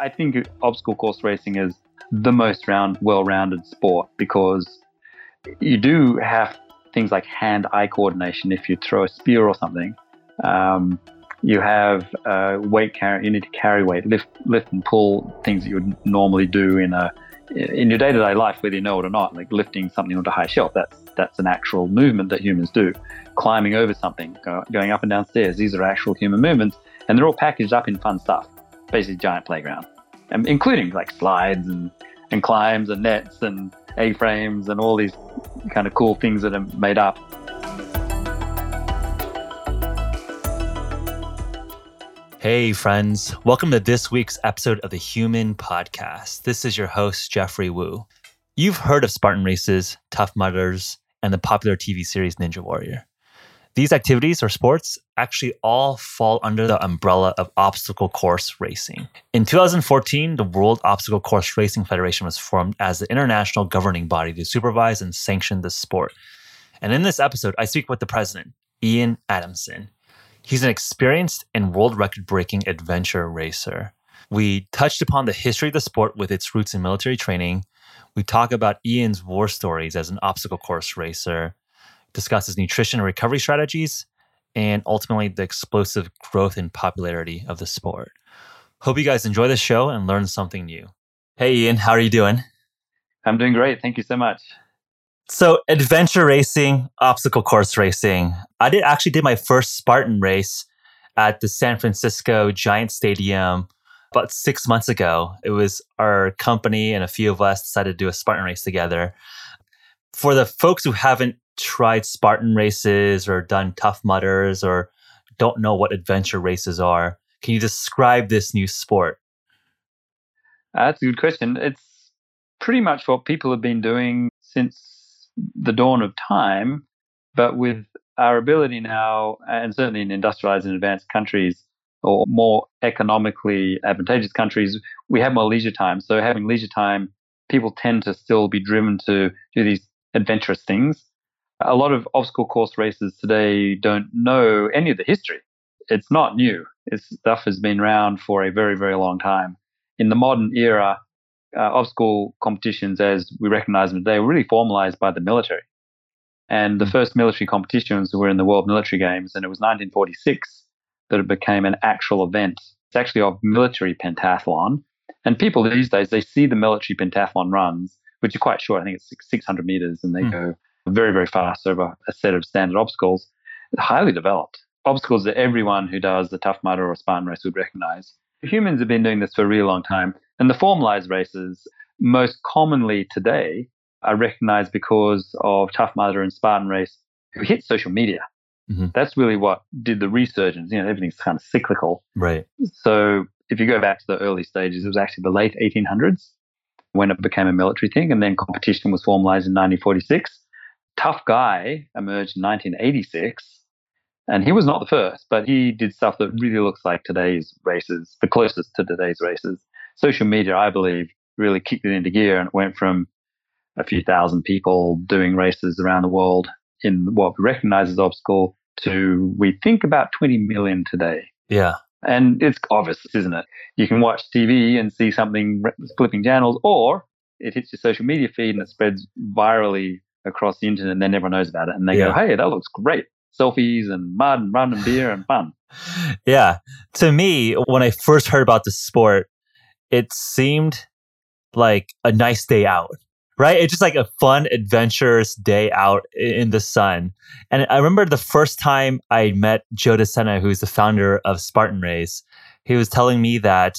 I think obstacle course racing is the most round, well-rounded sport because you do have things like hand-eye coordination if you throw a spear or something. Um, you have uh, weight carry. You need to carry weight, lift, lift and pull things that you would normally do in a in your day-to-day life, whether you know it or not. Like lifting something onto a high shelf. That's that's an actual movement that humans do. Climbing over something, go, going up and down stairs. These are actual human movements, and they're all packaged up in fun stuff. Basically, giant playground, and including like slides and and climbs and nets and A-frames and all these kind of cool things that are made up. Hey, friends. Welcome to this week's episode of the HVMN Podcast. This is your host, Geoffrey Woo. You've heard of Spartan races, Tough Mudders, and the popular TV series Ninja Warrior. These activities or sports actually all fall under the umbrella of obstacle course racing. In 2014, the World Obstacle Course Racing Federation was formed as the international governing body to supervise and sanction the sport. And in this episode, I speak with the president, Ian Adamson. He's an experienced and world record breaking adventure racer. We touched upon the history of the sport with its roots in military training. We talk about Ian's war stories as an obstacle course racer, discuss his nutrition and recovery strategies, and ultimately the explosive growth and popularity of the sport. Hope you guys enjoy the show and learn something new. Hey, Ian, how are you doing? I'm doing great. Thank you so much. So adventure racing, obstacle course racing. I did actually did my first Spartan race at the San Francisco Giant Stadium about six months ago. It was our company and a few of us decided to do a Spartan race together. For the folks who haven't tried Spartan races or done Tough Mudders or don't know what adventure races are, can you describe this new sport? That's a good question. It's pretty much what people have been doing since the dawn of time, but with our ability now, and certainly in industrialized and advanced countries or more economically advantageous countries, we have more leisure time. So having leisure time, people tend to still be driven to do these adventurous things. A lot of obstacle course races today don't know any of the history. It's not new. This stuff has been around for a very, very long time. In the modern era, uh, obstacle competitions as we recognize them today were really formalized by the military. And the hmm. first military competitions were in the World Military Games, and it was 1946 that it became an actual event. It's actually a military pentathlon. And people these days, they see the military pentathlon runs, which are quite short. I think it's 600 meters, and they mm. go very, very fast over a set of standard obstacles. Highly developed. Obstacles that everyone who does the Tough Mudder or Spartan race would recognize. Humans have been doing this for a really long time. And the formalized races, most commonly today, are recognized because of Tough Mudder and Spartan Race, who hit social media. Mm-hmm. That's really what did the resurgence. You know, everything's kind of cyclical. Right. So if you go back to the early stages, it was actually the late 1800s when it became a military thing, and then competition was formalized in 1946. Tough Guy emerged in 1986, and he was not the first, but he did stuff that really looks like today's races, the closest to today's races. Social media, I believe, really kicked it into gear and it went from a few thousand people doing races around the world in what we recognize as obstacle to we think about 20 million today. Yeah. And it's obvious, isn't it? You can watch TV and see something flipping channels, or it hits your social media feed and it spreads virally across the internet and then everyone knows about it and they yeah. go, hey, that looks great selfies and mud and run and beer and fun. yeah. To me, when I first heard about the sport, it seemed like a nice day out, right? It's just like a fun, adventurous day out in the sun. And I remember the first time I met Joe DeSena, who's the founder of Spartan Race, he was telling me that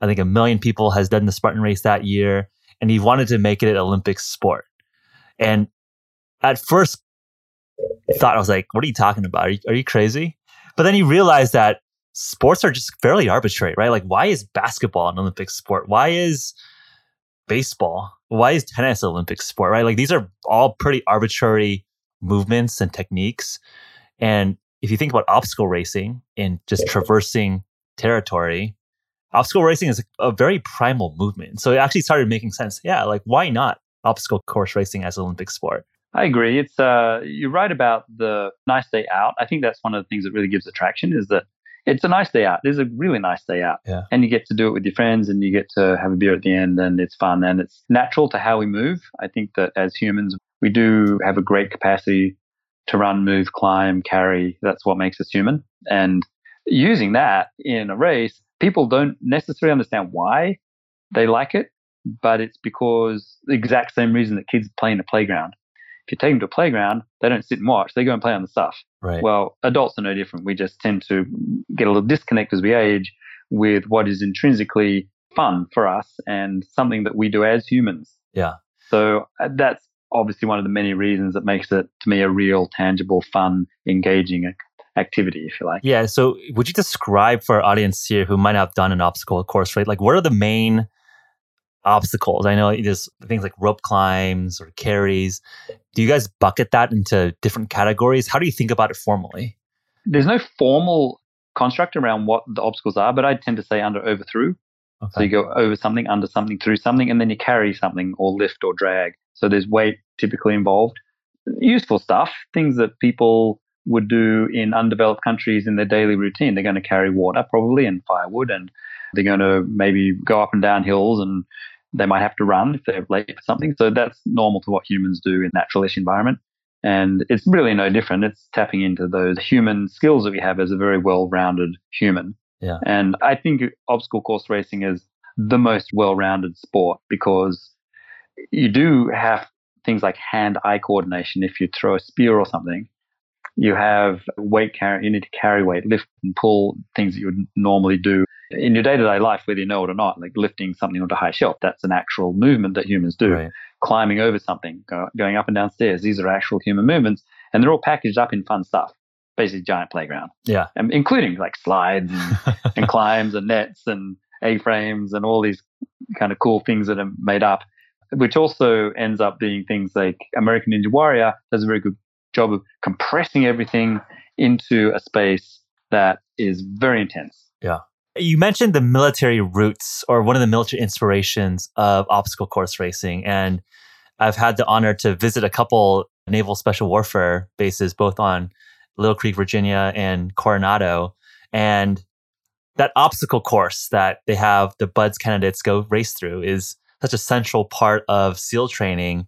I think a million people has done the Spartan race that year, and he wanted to make it an Olympic sport. And at first thought I was like, "What are you talking about? Are you, are you crazy?" But then you realize that sports are just fairly arbitrary, right? Like, why is basketball an Olympic sport? Why is baseball? Why is tennis an Olympic sport? Right? Like, these are all pretty arbitrary movements and techniques. And if you think about obstacle racing and just traversing territory, obstacle racing is a very primal movement. So it actually started making sense. Yeah, like why not obstacle course racing as an Olympic sport? I agree. It's uh, you're right about the nice day out. I think that's one of the things that really gives attraction is that it's a nice day out. It's a really nice day out. Yeah. And you get to do it with your friends and you get to have a beer at the end and it's fun and it's natural to how we move. I think that as humans, we do have a great capacity to run, move, climb, carry. That's what makes us human. And using that in a race, people don't necessarily understand why they like it, but it's because the exact same reason that kids play in a playground. If you take them to a playground, they don't sit and watch. They go and play on the stuff. Right. Well, adults are no different. We just tend to get a little disconnect as we age with what is intrinsically fun for us and something that we do as humans. Yeah. So uh, that's obviously one of the many reasons that makes it to me a real, tangible, fun, engaging activity, if you like. Yeah. So would you describe for our audience here who might have done an obstacle course, right? Like what are the main obstacles? I know there's things like rope climbs or carries. Do you guys bucket that into different categories? How do you think about it formally? There's no formal construct around what the obstacles are, but I tend to say under, over, through. Okay. So you go over something, under something, through something, and then you carry something or lift or drag. So there's weight typically involved. Useful stuff, things that people would do in undeveloped countries in their daily routine. They're going to carry water probably and firewood, and they're going to maybe go up and down hills and they might have to run if they're late for something. So that's normal to what humans do in naturalish environment. And it's really no different. It's tapping into those human skills that we have as a very well-rounded human. Yeah. And I think obstacle course racing is the most well-rounded sport because you do have things like hand-eye coordination. If you throw a spear or something, you have weight carry. You need to carry weight, lift and pull things that you would normally do in your day-to-day life, whether you know it or not. Like lifting something onto a high shelf, that's an actual movement that humans do. Right. Climbing over something, go, going up and down stairs, these are actual human movements, and they're all packaged up in fun stuff. Basically, giant playground, Yeah. and including like slides and, and climbs and nets and A-frames and all these kind of cool things that are made up, which also ends up being things like American Ninja Warrior does a very good job of compressing everything into a space that is very intense. You mentioned the military roots or one of the military inspirations of obstacle course racing. And I've had the honor to visit a couple naval special warfare bases, both on Little Creek, Virginia and Coronado. And that obstacle course that they have the BUD/S candidates go race through is such a central part of SEAL training.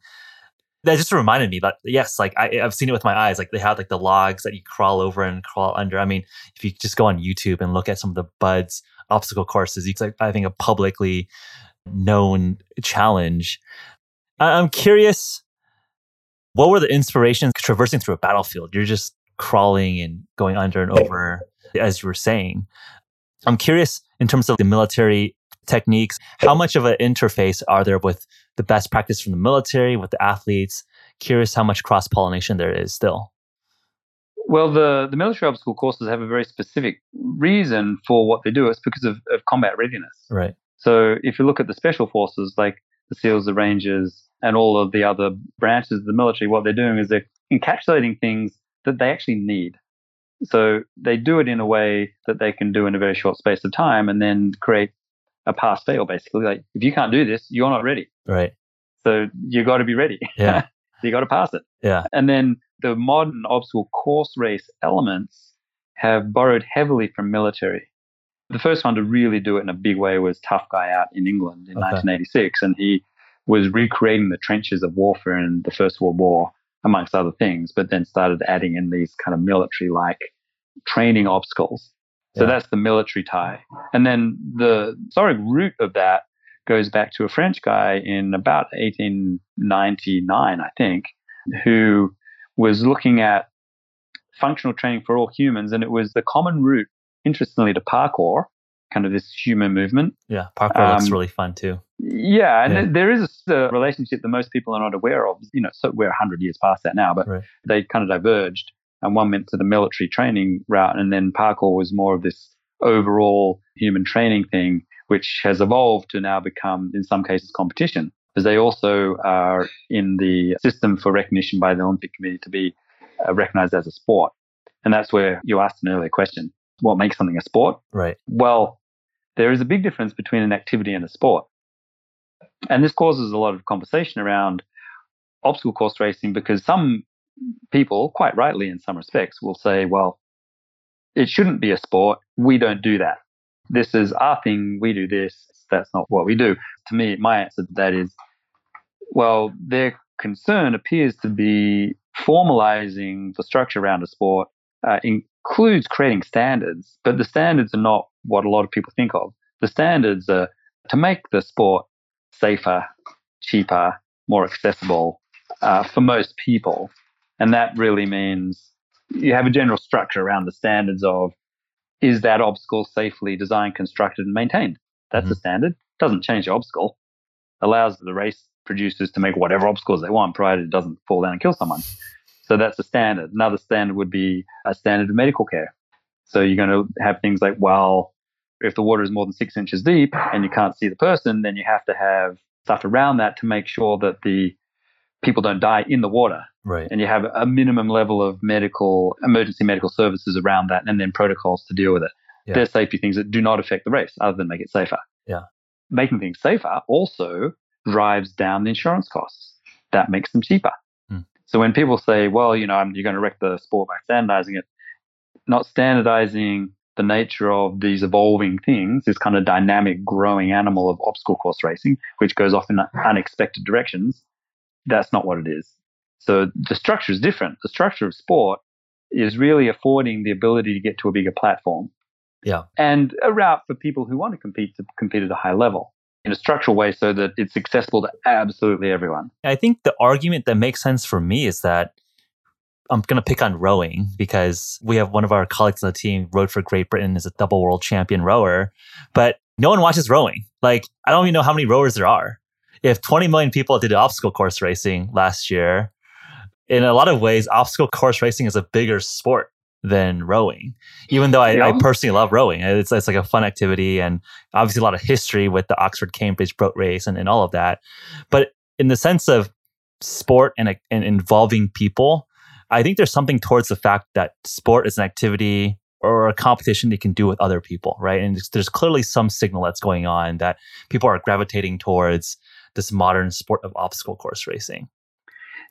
That just reminded me that yes, like I, I've seen it with my eyes. Like they have like the logs that you crawl over and crawl under. I mean, if you just go on YouTube and look at some of the BUD/S obstacle courses, it's like I think a publicly known challenge. I'm curious, what were the inspirations traversing through a battlefield? You're just crawling and going under and over, as you were saying. I'm curious in terms of the military techniques, how much of an interface are there with the best practice from the military, with the athletes? Curious how much cross pollination there is still. Well, the, the military obstacle courses have a very specific reason for what they do. It's because of, of combat readiness. Right. So if you look at the special forces, like the SEALs, the Rangers, and all of the other branches of the military, what they're doing is they're encapsulating things that they actually need. So they do it in a way that they can do in a very short space of time and then create a pass fail basically. Like if you can't do this, you're not ready. Right. So you got to be ready. Yeah. you got to pass it. Yeah. And then the modern obstacle course race elements have borrowed heavily from military. The first one to really do it in a big way was Tough Guy out in England in Okay. 1986, and he was recreating the trenches of warfare in the First World War, amongst other things, but then started adding in these kind of military-like training obstacles. So Yeah. that's the military tie. And then the historic root of that goes back to a French guy in about 1899, I think, who was looking at functional training for all humans. And it was the common route, interestingly, to parkour, kind of this human movement. Yeah. Parkour looks Um, really fun too. Yeah, and Yeah. there is a, a relationship that most people are not aware of. You know, so we're 100 years past that now, but Right. they kind of diverged. And one went to the military training route, and then parkour was more of this overall human training thing, which has evolved to now become, in some cases, competition. Because they also are in the system for recognition by the Olympic Committee to be uh, recognized as a sport. And that's where you asked an earlier question what makes something a sport? Right. Well, there is a big difference between an activity and a sport. And this causes a lot of conversation around obstacle course racing because some people, quite rightly in some respects, will say, well, it shouldn't be a sport. We don't do that. This is our thing. We do this. That's not what we do. To me, my answer to that is, well, their concern appears to be formalizing the structure around a sport uh, includes creating standards, but the standards are not what a lot of people think of. The standards are to make the sport safer, cheaper, more accessible uh, for most people. And that really means you have a general structure around the standards of is that obstacle safely designed, constructed, and maintained? That's mm-hmm. the standard. Doesn't change the obstacle. Allows the race producers to make whatever obstacles they want, provided it doesn't fall down and kill someone. So that's a standard. Another standard would be a standard of medical care. So you're going to have things like, well, if the water is more than six inches deep and you can't see the person, then you have to have stuff around that to make sure that the people don't die in the water. Right. And you have a minimum level of medical, emergency medical services around that and then protocols to deal with it. Yeah. There's safety things that do not affect the race other than make it safer. Yeah. Making things safer also drives down the insurance costs. That makes them cheaper. Hmm. So when people say, well, you know, you're going to wreck the sport by standardizing it, not standardizing the nature of these evolving things, this kind of dynamic growing animal of obstacle course racing, which goes off in unexpected directions, that's not what it is. So the structure is different. The structure of sport is really affording the ability to get to a bigger platform. Yeah. And a route for people who want to compete to compete at a high level in a structural way so that it's accessible to absolutely everyone. I think the argument that makes sense for me is that I'm going to pick on rowing because we have one of our colleagues on the team rowed for Great Britain as a double world champion rower, but no one watches rowing. Like, I don't even know how many rowers there are. If 20 million people did obstacle course racing last year, in a lot of ways, obstacle course racing is a bigger sport than rowing. Even though I, yeah. I, personally love rowing, it's, it's like a fun activity and obviously a lot of history with the Oxford Cambridge boat race and, and all of that. But in the sense of sport and, and involving people, I think there's something towards the fact that sport is an activity or a competition you can do with other people, right? And there's clearly some signal that's going on that people are gravitating towards this modern sport of obstacle course racing.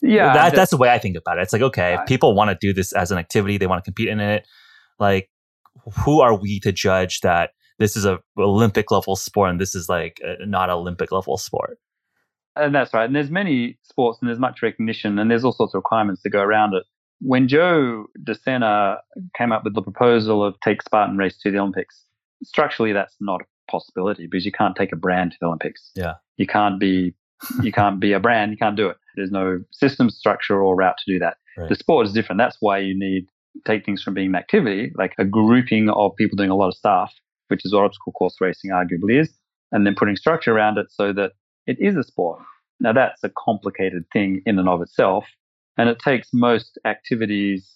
Yeah, that, that's the way I think about it. It's like, okay, if people want to do this as an activity, they want to compete in it. Like, who are we to judge that this is a Olympic level sport and this is like a not Olympic level sport? And that's right. And there's many sports and there's much recognition and there's all sorts of requirements to go around it. When Joe DeSena came up with the proposal of take Spartan race to the Olympics, structurally that's not a possibility because you can't take a brand to the Olympics. Yeah. You can't be you can't be a brand, you can't do it. There's no system structure or route to do that. Right. The sport is different. That's why you need take things from being an activity, like a grouping of people doing a lot of stuff, which is what obstacle course racing arguably is, and then putting structure around it so that it is a sport. Now that's a complicated thing in and of itself, and it takes most activities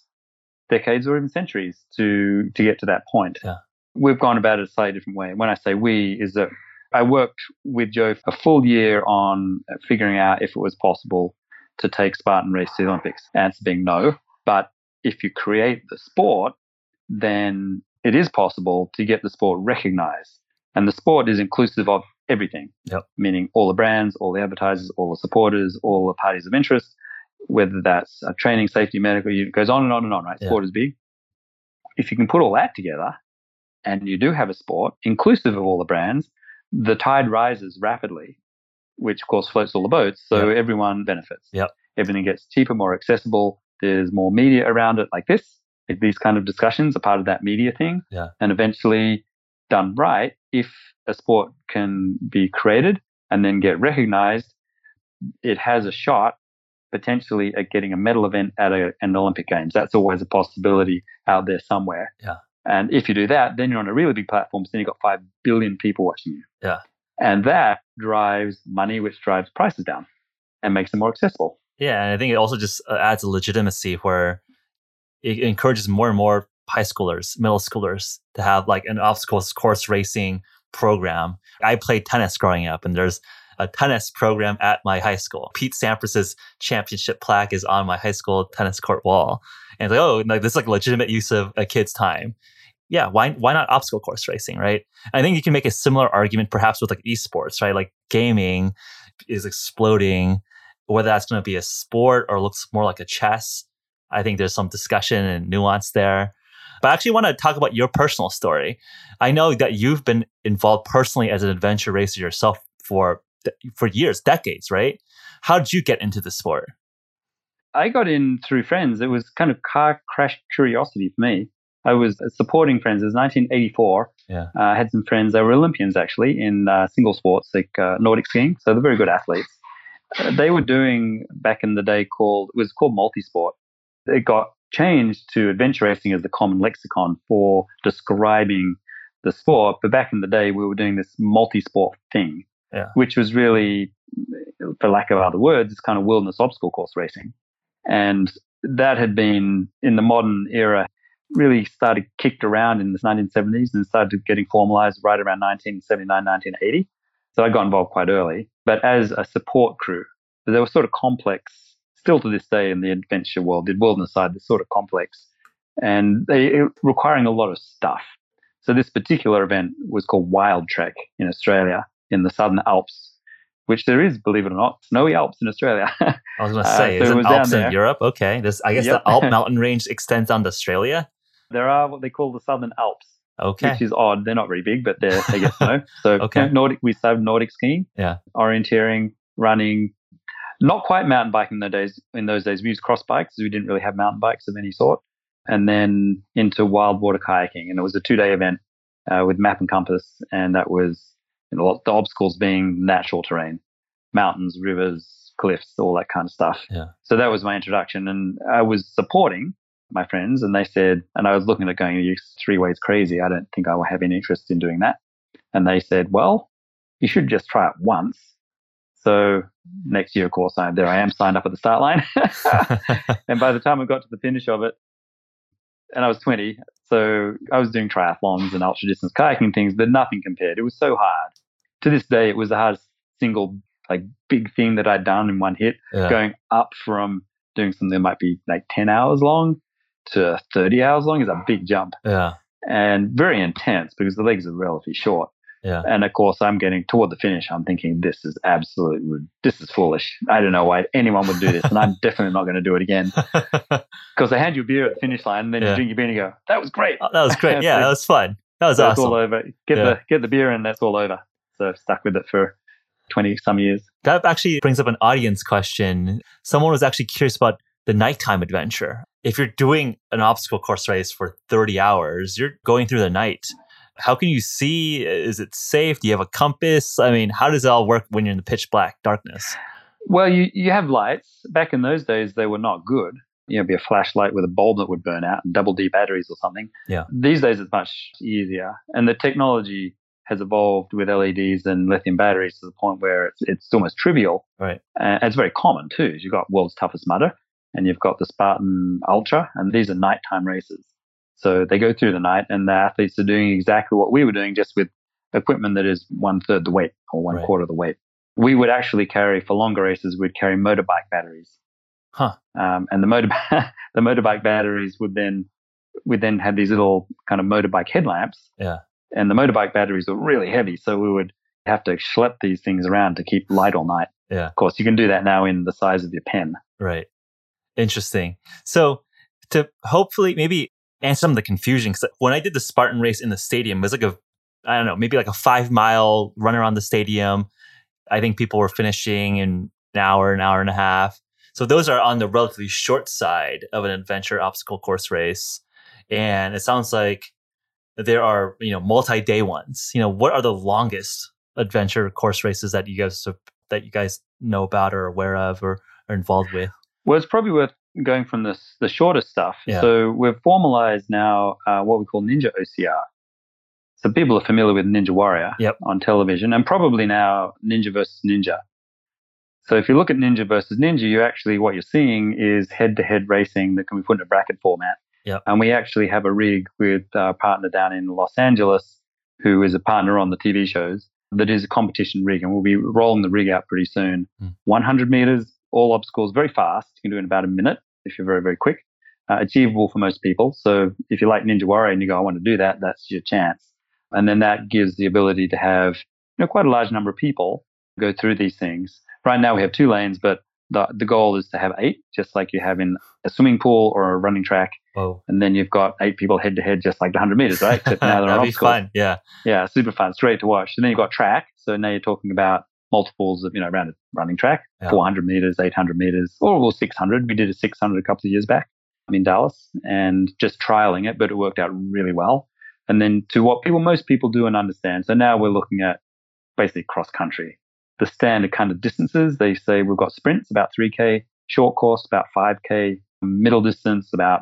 decades or even centuries to to get to that point. Yeah. We've gone about it a slightly different way. When I say we, is that I worked with Joe a full year on figuring out if it was possible to take Spartan race to the Olympics. Answer being no. But if you create the sport, then it is possible to get the sport recognized. And the sport is inclusive of everything, yep. meaning all the brands, all the advertisers, all the supporters, all the parties of interest, whether that's training, safety, medical, it goes on and on and on, right? Yeah. Sport is big. If you can put all that together and you do have a sport inclusive of all the brands, the tide rises rapidly, which of course floats all the boats. So yep. everyone benefits. Yep. Everything gets cheaper, more accessible. There's more media around it like this. These kind of discussions are part of that media thing. Yeah. And eventually, done right, if a sport can be created and then get recognized, it has a shot potentially at getting a medal event at a, an Olympic Games. That's always a possibility out there somewhere. Yeah. And if you do that, then you're on a really big platform. So then you've got 5 billion people watching you. Yeah. And that drives money, which drives prices down and makes them more accessible. Yeah. And I think it also just uh, adds a legitimacy where it encourages more and more high schoolers, middle schoolers to have like an obstacles course racing program. I played tennis growing up and there's a tennis program at my high school. Pete Sampras's championship plaque is on my high school tennis court wall. And it's like, oh, like this is like legitimate use of a kid's time. Yeah, why why not obstacle course racing, right? I think you can make a similar argument perhaps with like esports, right? Like gaming is exploding. Whether that's going to be a sport or looks more like a chess, I think there's some discussion and nuance there. But I actually want to talk about your personal story. I know that you've been involved personally as an adventure racer yourself for for years, decades, right? How did you get into the sport? I got in through friends. It was kind of car crash curiosity for me. I was supporting friends. It was 1984. Yeah. Uh, I had some friends that were Olympians actually in uh, single sports like uh, Nordic skiing. So they're very good athletes. Uh, they were doing back in the day called, it was called multisport. It got changed to adventure racing as the common lexicon for describing the sport. But back in the day, we were doing this multi-sport thing, yeah. which was really, for lack of other words, it's kind of wilderness obstacle course racing. And that had been in the modern era really started kicked around in the 1970s and started getting formalized right around 1979, 1980. So I got involved quite early. But as a support crew, they were sort of complex, still to this day in the adventure world, the wilderness side, they're sort of complex and they requiring a lot of stuff. So this particular event was called Wild Trek in Australia in the Southern Alps, which there is, believe it or not, snowy Alps in Australia. I was going to say, uh, so is it Alps in Europe? Okay, this I guess yep. the Alp mountain range extends on to Australia. There are what they call the Southern Alps. Okay. Which is odd. They're not very big, but they're, they get snow. So okay. Nordic, we have Nordic skiing, yeah, orienteering, running, not quite mountain biking in those days. In those days, we used cross bikes. We didn't really have mountain bikes of any sort. And then into wild water kayaking, and it was a two-day event uh, with map and compass, and that was the obstacles being natural terrain, mountains, rivers, cliffs, all that kind of stuff. Yeah. So that was my introduction, and I was supporting my friends, and they said, and I was looking at going, you three ways crazy. I don't think I will have any interest in doing that. And they said, well, you should just try it once. So next year, of course, I, there I am signed up at the start line. and by the time I got to the finish of it, and I was 20, so I was doing triathlons and ultra distance kayaking things, but nothing compared. It was so hard. To this day, it was the hardest single like big thing that I'd done in one hit, yeah. going up from doing something that might be like 10 hours long to 30 hours long is a big jump. Yeah. And very intense because the legs are relatively short. Yeah. And of course, I'm getting toward the finish. I'm thinking, this is absolutely, this is foolish. I don't know why anyone would do this. and I'm definitely not going to do it again. Because they hand you a beer at the finish line and then yeah. you drink your beer and you go, that was great. Oh, that was great. Yeah, that was fun. That was That's awesome. all over. Get, yeah. the, get the beer and that's all over. So I've stuck with it for 20 some years. That actually brings up an audience question. Someone was actually curious about the nighttime adventure. If you're doing an obstacle course race for 30 hours, you're going through the night. How can you see? Is it safe? Do you have a compass? I mean, how does it all work when you're in the pitch black darkness? Well, you, you have lights. Back in those days, they were not good. You know, be a flashlight with a bulb that would burn out and double D batteries or something. Yeah. These days, it's much easier. And the technology has evolved with LEDs and lithium batteries to the point where it's, it's almost trivial. Right. And it's very common too. You've got world's toughest mudder and you've got the Spartan Ultra, and these are nighttime races. So they go through the night, and the athletes are doing exactly what we were doing, just with equipment that is one third the weight or one right. quarter the weight. We would actually carry for longer races. We'd carry motorbike batteries, huh? Um, and the motor the motorbike batteries would then would then have these little kind of motorbike headlamps. Yeah. And the motorbike batteries were really heavy, so we would have to schlep these things around to keep light all night. Yeah. Of course, you can do that now in the size of your pen. Right. Interesting. So to hopefully maybe answer some of the confusion, because when I did the Spartan race in the stadium, it was like a, I don't know, maybe like a five mile run around the stadium. I think people were finishing in an hour, an hour and a half. So those are on the relatively short side of an adventure obstacle course race. And it sounds like there are, you know, multi-day ones. You know, what are the longest adventure course races that you guys that you guys know about or aware of or are involved with? Well, it's probably worth going from the the shortest stuff. Yeah. So we've formalized now uh, what we call Ninja OCR. So people are familiar with Ninja Warrior yep. on television, and probably now Ninja versus Ninja. So if you look at Ninja versus Ninja, you actually what you're seeing is head-to-head racing that can be put in a bracket format. Yep. And we actually have a rig with a partner down in Los Angeles who is a partner on the TV shows that is a competition rig, and we'll be rolling the rig out pretty soon. Mm. 100 meters, all obstacles very fast. You can do it in about a minute if you're very, very quick. Uh, achievable for most people. So if you like Ninja Warrior and you go, I want to do that, that's your chance. And then that gives the ability to have you know, quite a large number of people go through these things. Right now we have two lanes, but the, the goal is to have eight, just like you have in a swimming pool or a running track. Oh, And then you've got eight people head to head, just like the 100 meters, right? Except now they're on obstacles. fun. Yeah, Yeah, super fun. It's great to watch. And then you've got track. So now you're talking about multiples of, you know, around a running track, Yeah. 400 meters, 800 meters, or 600. We did a 600 a couple of years back in Dallas and just trialing it, but it worked out really well. And then to what people, most people do and understand. So now we're looking at basically cross country. The standard kind of distances, they say we've got sprints about 3K, short course about 5K, middle distance about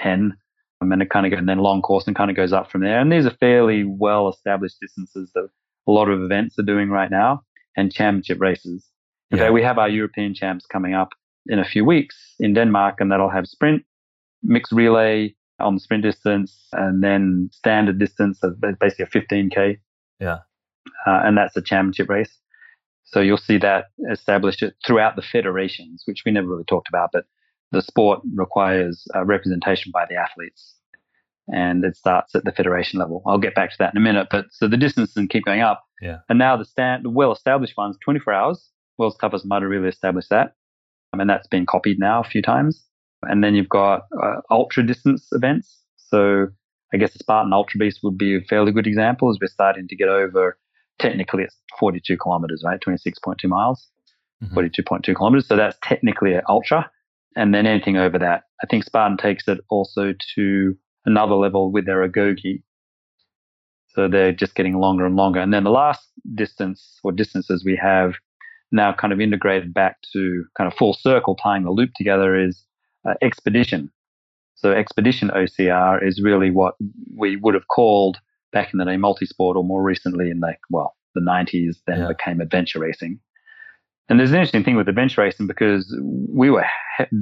10, and then it kind of goes, and then long course and kind of goes up from there. And these are fairly well established distances that a lot of events are doing right now and championship races. In Yeah. fact, we have our European champs coming up in a few weeks in Denmark, and that'll have sprint, mixed relay on the sprint distance, and then standard distance of basically a 15K. Yeah. Uh, and that's a championship race. So you'll see that established throughout the federations, which we never really talked about, but the sport requires uh, representation by the athletes and it starts at the federation level. I'll get back to that in a minute. But so the distances keep going up. Yeah. And now the stand, the well established ones, 24 hours. World's toughest mudder really established that. I mean, that's been copied now a few times. And then you've got uh, ultra distance events. So I guess the Spartan Ultra Beast would be a fairly good example as we're starting to get over, technically it's 42 kilometers, right? 26.2 miles, Mhm. 42.2 kilometers. So that's technically an ultra. And then anything over that. I think Spartan takes it also to another level with their Agoge. So they're just getting longer and longer. And then the last distance or distances we have now kind of integrated back to kind of full circle, tying the loop together is uh, expedition. So expedition OCR is really what we would have called back in the day multisport or more recently in like, well, the 90s then Yeah. became adventure racing. And there's an interesting thing with adventure racing because we were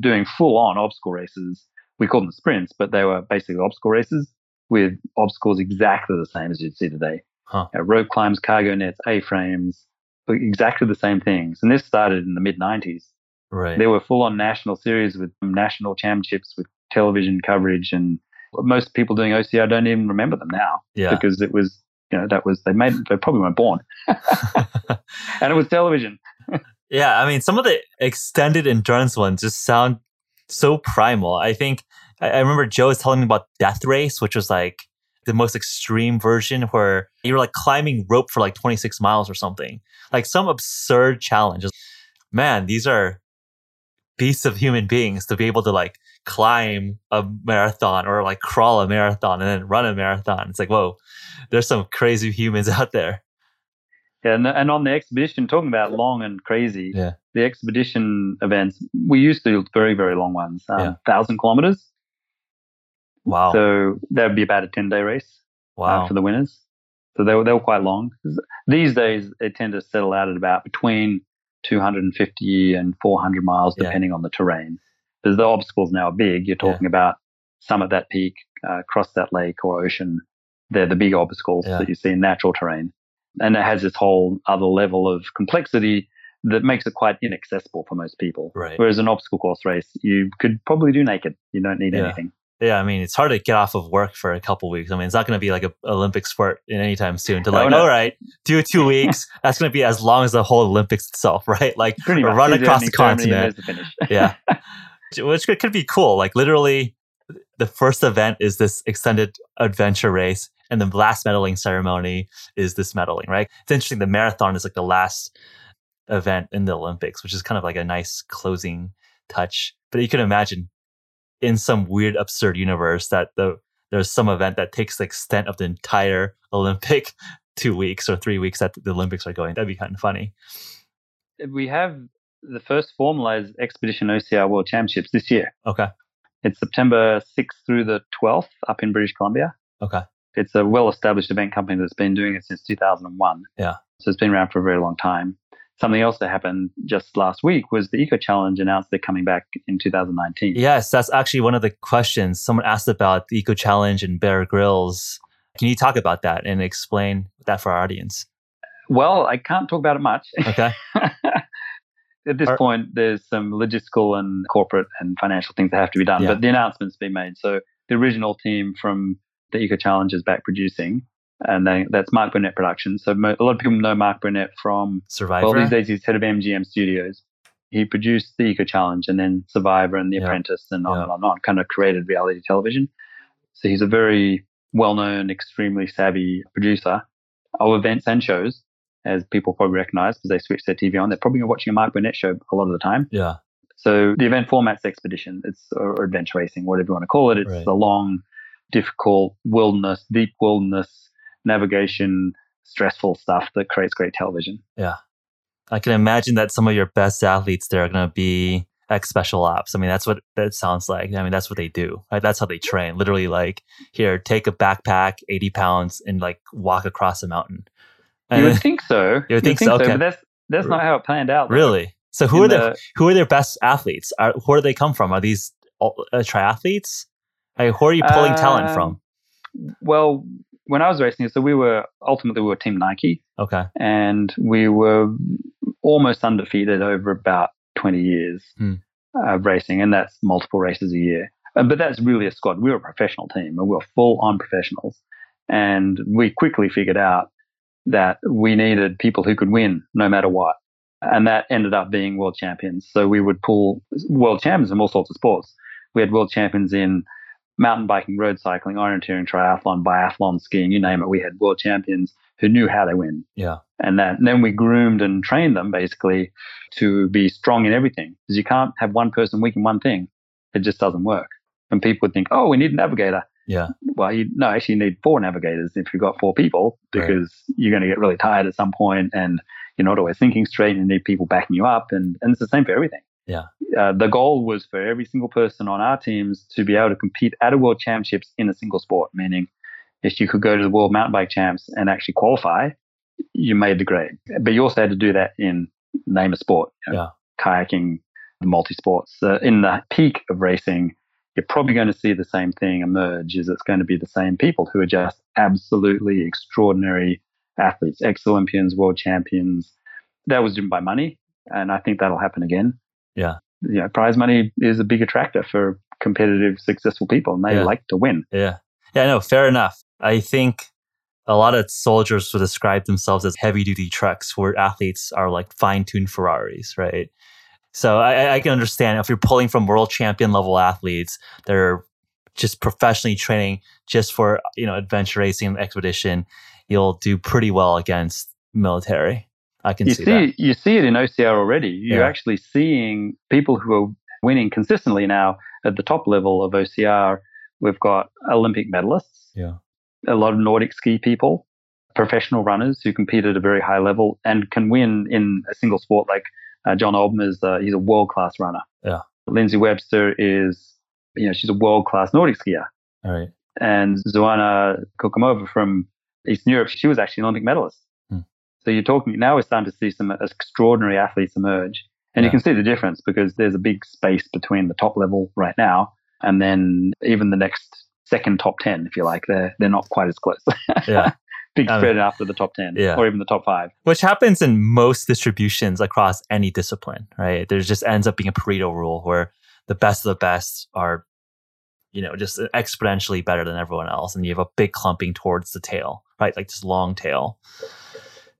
doing full on obstacle races. We called them sprints, but they were basically obstacle races with obstacles exactly the same as you'd see today. Huh. Uh, rope climbs, cargo nets, A-frames, exactly the same things. And this started in the mid 90s. right. There were full on national series with national championships with television coverage. And most people doing OCR don't even remember them now yeah. because it was, you know, that was, they made, they probably weren't born. and it was television. Yeah, I mean, some of the extended endurance ones just sound so primal. I think I, I remember Joe was telling me about Death Race, which was like the most extreme version where you were like climbing rope for like 26 miles or something, like some absurd challenge. Man, these are beasts of human beings to be able to like climb a marathon or like crawl a marathon and then run a marathon. It's like, whoa, there's some crazy humans out there. Yeah, and, and on the expedition, talking about long and crazy, Yeah. the expedition events, we used to do very, very long ones, um, Yeah. 1,000 kilometers. Wow. So that would be about a 10 day race uh, wow. for the winners. So they were, they were quite long. These days, they tend to settle out at about between 250 and 400 miles, Yeah. depending on the terrain. Because the obstacles now are big. You're Yeah. talking about summit that peak, uh, cross that lake or ocean. They're the big obstacles Yeah. that you see in natural terrain. And it has this whole other level of complexity that makes it quite inaccessible for most people. Right. Whereas an obstacle course race, you could probably do naked. You don't need Yeah. anything. Yeah, I mean, it's hard to get off of work for a couple weeks. I mean, it's not going to be like an Olympic sport in any time soon. To like, no. all right, do two weeks. That's going to be as long as the whole Olympics itself, right? Like, run across the continent. the yeah, which could, be cool. Like, literally, the first event is this extended adventure race, and the last medaling ceremony is this medaling. Right? It's interesting. The marathon is like the last event in the Olympics, which is kind of like a nice closing touch. But you can imagine in some weird, absurd universe that the there's some event that takes the extent of the entire Olympic two weeks or three weeks that the Olympics are going. That'd be kind of funny. we have the first formalized Expedition OCR World Championships this year. Okay. It's September 6th through the 12th up in British Columbia. Okay. It's a well established event company that's been doing it since 2001. Yeah. So it's been around for a very long time. Something else that happened just last week was the Eco Challenge announced they're coming back in 2019. Yes, that's actually one of the questions. Someone asked about the Eco Challenge and Bear Grylls. Can you talk about that and explain that for our audience? Well, I can't talk about it much. Okay. At this Are- point, there's some logistical and corporate and financial things that have to be done, Yeah. but the announcement's been made. So the original team from the Eco Challenge is back producing, and they, that's Mark Burnett Productions. So mo- a lot of people know Mark Burnett from, Survivor. well, these days he's head of MGM Studios. He produced the Eco Challenge and then Survivor and The Yeah. Apprentice and on Yeah. and on and on, kind of created reality television. So he's a very well known, extremely savvy producer of events and shows, as people probably recognize because they switch their TV on. They're probably watching a Mark Burnett show a lot of the time. Yeah. So the event format's expedition. It's or adventure racing, whatever you want to call it. It's Right. the long, difficult wilderness, deep wilderness navigation, stressful stuff that creates great television. Yeah. I can imagine that some of your best athletes there are going to be ex special ops. I mean, that's what that sounds like. I mean, that's what they do. Right? That's how they train. Literally, like, here, take a backpack, 80 pounds, and like walk across a mountain. You would think so. You would think so? Okay. but that's that's not how it planned out. though. really? So who In are their the- who are their best athletes? Are, where do they come from? Are these uh, triathletes? Like, who are you pulling talent Um, from? Well, when I was racing, so we were ultimately we were Team Nike, Okay. and we were almost undefeated over about 20 years Hmm. of racing, and that's multiple races a year. Uh, But that's really a squad. We were a professional team, and we were full on professionals. And we quickly figured out that we needed people who could win no matter what. And that ended up being world champions. So we would pull world champions in all sorts of sports. We had world champions in mountain biking, road cycling, orienteering, triathlon, biathlon, skiing, you name it. We had world champions who knew how to win Yeah. and that and then we groomed and trained them basically to be strong in everything because you can't have one person weak in one thing it just doesn't work and people would think oh we need a navigator Yeah. well you no actually you need four navigators if you've got four people Right. because you're going to get really tired at some point and you're not always thinking straight and you need people backing you up and, and it's the same for everything Yeah. uh, the goal was for every single person on our teams to be able to compete at a world championships in a single sport meaning if you could go to the world mountain bike champs and actually qualify you made the grade. But you also had to do that in name a sport, you know, kayaking, multi sports. Uh, in the peak of racing, you're probably going to see the same thing emerge. Is it's going to be the same people who are just absolutely extraordinary athletes, ex Olympians, world champions. That was driven by money, and I think that'll happen again. Yeah. you know, prize money is a big attractor for competitive, successful people, and they Yeah. like to win. Yeah. Yeah, no, fair enough. I think a lot of soldiers would describe themselves as heavy duty trucks where athletes are like fine tuned Ferraris, right? So I, I can understand if you're pulling from world champion level athletes, they're just professionally training just for, you know, adventure racing and expedition, you'll do pretty well against military. I can you see, see, that. you see it in OCR already. You're Yeah. actually seeing people who are winning consistently now at the top level of OCR. We've got Olympic medalists, Yeah. a lot of Nordic ski people, professional runners who compete at a very high level and can win in a single sport. Like uh, Jon Albon is, uh, he's a world class runner. Yeah. Lindsay Webster is, you know, she's a world class Nordic skier. All right. And Zuzana Kocumova from Eastern Europe, she was actually an Olympic medalist. Hmm. So you're talking now we're starting to see some extraordinary athletes emerge. And Yeah. you can see the difference because there's a big space between the top level right now and then even the next second top 10, if you like. They're, they're not quite as close. Yeah. Big I mean- spread after the top 10 Yeah. or even the top five. Which happens in most distributions across any discipline, right? There just ends up being a Pareto rule where the best of the best are, you know, just exponentially better than everyone else. And you have a big clumping towards the tail, right? Like this long tail.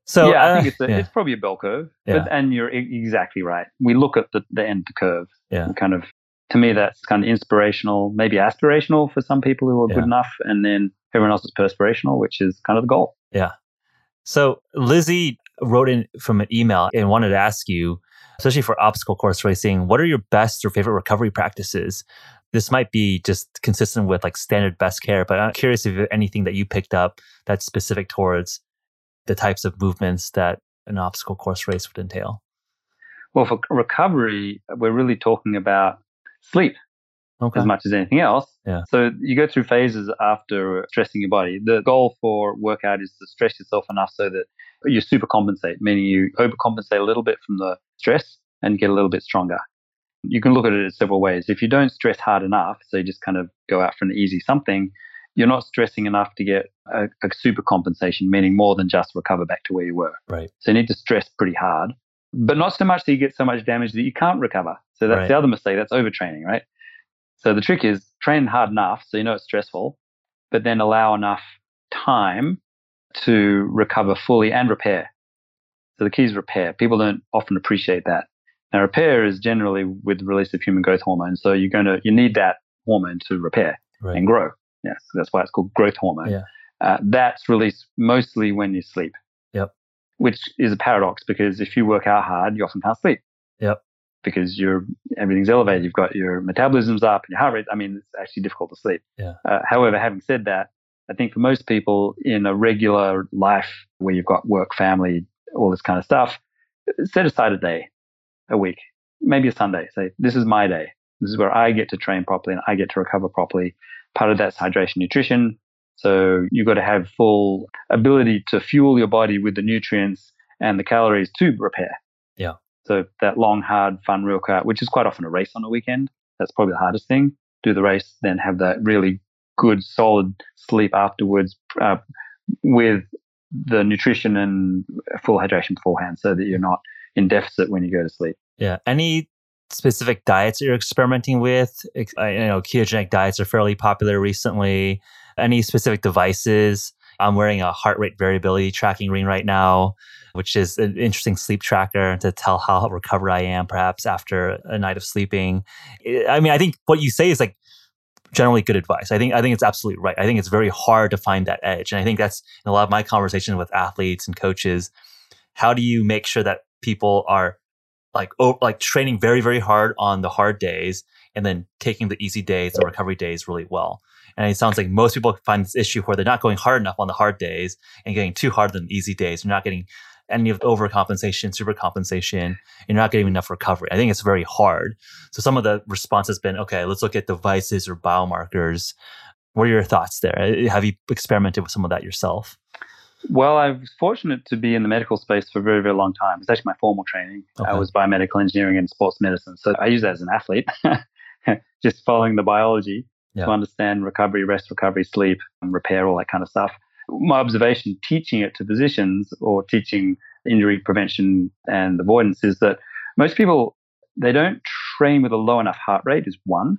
So, yeah, I uh, think it's, a, yeah. it's probably a bell curve. Yeah. But, and you're exactly right. We look at the, the end of the curve. Yeah. kind of, to me, that's kind of inspirational, maybe aspirational for some people who are good enough. And then everyone else is perspirational, which is kind of the goal. Yeah. So Lizzie wrote in from an email and wanted to ask you, especially for obstacle course racing, what are your best or favorite recovery practices? This might be just consistent with like standard best care, but I'm curious if there's anything that you picked up that's specific towards the types of movements that an obstacle course race would entail. Well, for recovery, we're really talking about sleep Okay. as much as anything else. Yeah. So you go through phases after stressing your body. The goal for workout is to stress yourself enough so that you super compensate, meaning you overcompensate a little bit from the stress and get a little bit stronger. You can look at it in several ways. If you don't stress hard enough, so you just kind of go out for an easy something, you're not stressing enough to get a, a super compensation, meaning more than just recover back to where you were. Right. So you need to stress pretty hard, but not so much that you get so much damage that you can't recover. So that's Right. the other mistake. That's overtraining, right? So the trick is train hard enough so you know it's stressful, but then allow enough time to recover fully and repair. So the key is repair. People don't often appreciate that. Now, repair is generally with the release of human growth hormone. So you're going to, you need that hormone to repair Right. and grow. Yes, that's why it's called growth hormone. Yeah. Uh, that's released mostly when you sleep. Yep. Which is a paradox because if you work out hard, you often can't sleep. Yep. Because you're everything's elevated. You've got your metabolism's up and your heart rate. I mean, it's actually difficult to sleep. Yeah. Uh, however, having said that, I think for most people in a regular life where you've got work, family, all this kind of stuff, set aside a day, a week, maybe a Sunday. Say, this is my day. This is where I get to train properly and I get to recover properly. Part of that's hydration, nutrition. So you've got to have full ability to fuel your body with the nutrients and the calories to repair. So that long, hard, fun workout, which is quite often a race on a weekend. That's probably the hardest thing. Do the race, then have that really good, solid sleep afterwards uh, with the nutrition and full hydration beforehand so that you're not in deficit when you go to sleep. Yeah. Any specific diets you're experimenting with? I I know ketogenic diets are fairly popular recently. Any specific devices? I'm wearing a heart rate variability tracking ring right now, which is an interesting sleep tracker to tell how recovered I am, perhaps after a night of sleeping. I mean, I think what you say is like generally good advice. I think I think it's absolutely right. I think it's very hard to find that edge, and I think that's in a lot of my conversations with athletes and coaches. How do you make sure that people are like oh, like training very very hard on the hard days and then taking the easy days and recovery days really well? And it sounds like most people find this issue where they're not going hard enough on the hard days and getting too hard on the easy days. You're not getting any of the overcompensation, supercompensation. You're not getting enough recovery. I think it's very hard. So some of the response has been, okay, let's look at devices or biomarkers. What are your thoughts there? Uh, Have you experimented with some of that yourself? Well, I was fortunate to be in the medical space for a very, very long time. It's actually my formal training. Okay. I was biomedical engineering and sports medicine. So I use that as an athlete, just following the biology Yeah. to understand recovery, rest, recovery, sleep, and repair, all that kind of stuff. My observation teaching it to physicians or teaching injury prevention and avoidance is that most people, they don't train with a low enough heart rate is one.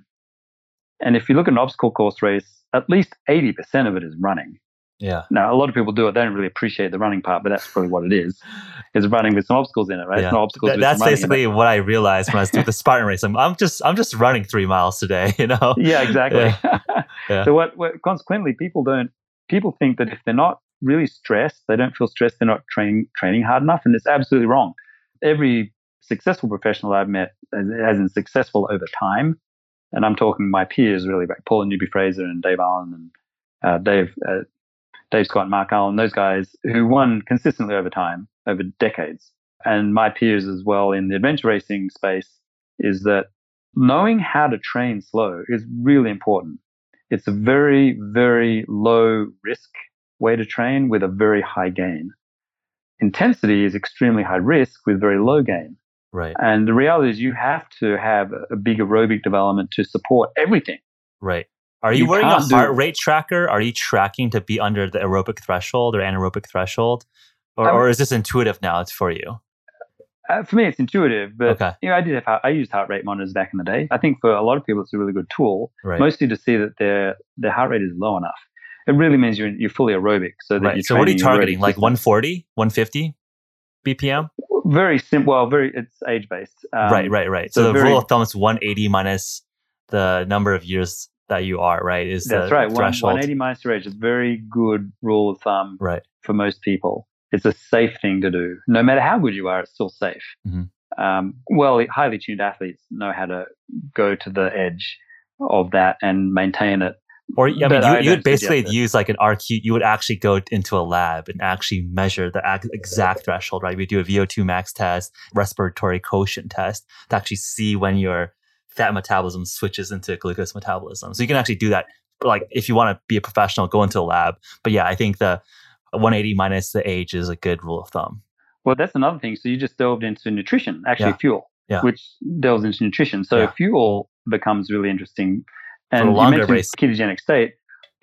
And if you look at an obstacle course race, at least 80% of it is running. Yeah. Now, a lot of people do it. They don't really appreciate the running part, but that's probably what it is. Is running with some obstacles in it, right? Yeah. It's obstacles Th- that's some running in it. basically what I realized when I was doing the Spartan race. I'm, I'm just I'm just running three miles today, you know? Yeah, exactly. Yeah. So what, what? Consequently, people don't. People think that if they're not really stressed, they don't feel stressed. They're not training training hard enough, and it's absolutely wrong. Every successful professional I've met, as, as in successful over time, and I'm talking my peers really, like Paula Newby Fraser and Dave Allen and uh, Dave uh, Dave Scott and Mark Allen, those guys who won consistently over time, over decades, and my peers as well in the adventure racing space, is that knowing how to train slow is really important. It's a very, very low risk way to train with a very high gain. Intensity is extremely high risk with very low gain. Right. And the reality is you have to have a big aerobic development to support everything. Right. Are you, You wearing a heart rate tracker? Are you tracking to be under the aerobic threshold or anaerobic threshold? Or, Um, or is this intuitive now it's for you? Uh, for me, it's intuitive, but Okay. you know, I did have heart- I used heart rate monitors back in the day. I think for a lot of people, it's a really good tool, Right. mostly to see that their their heart rate is low enough. It really means you're you're fully aerobic, so that right. So what are you targeting? Like 140, 150 BPM? Very simple. Well, very it's age based. Um, right, right, right. So, so the very- rule of thumb is 180 minus the number of years that you are, right? Is That's the right. One, threshold. 180 minus your age is a very good rule of thumb Right. for most people. It's a safe thing to do. No matter how good you are, it's still safe. Mhm. Um, well, highly tuned athletes know how to go to the edge of that and maintain it. Or I mean, I you, you would basically use like an RQ. You would actually go into a lab and actually measure the ac- exact threshold, right? We do a VO2 max test, respiratory quotient test to actually see when your fat metabolism switches into glucose metabolism. So you can actually do that. Like if you want to be a professional, go into a lab. But yeah, I think the 180 minus the age is a good rule of thumb. Well, that's another thing. So you just delved into nutrition, actually Yeah. fuel, Yeah. which delves into nutrition. So Yeah. fuel becomes really interesting. And you longer mentioned race. ketogenic state.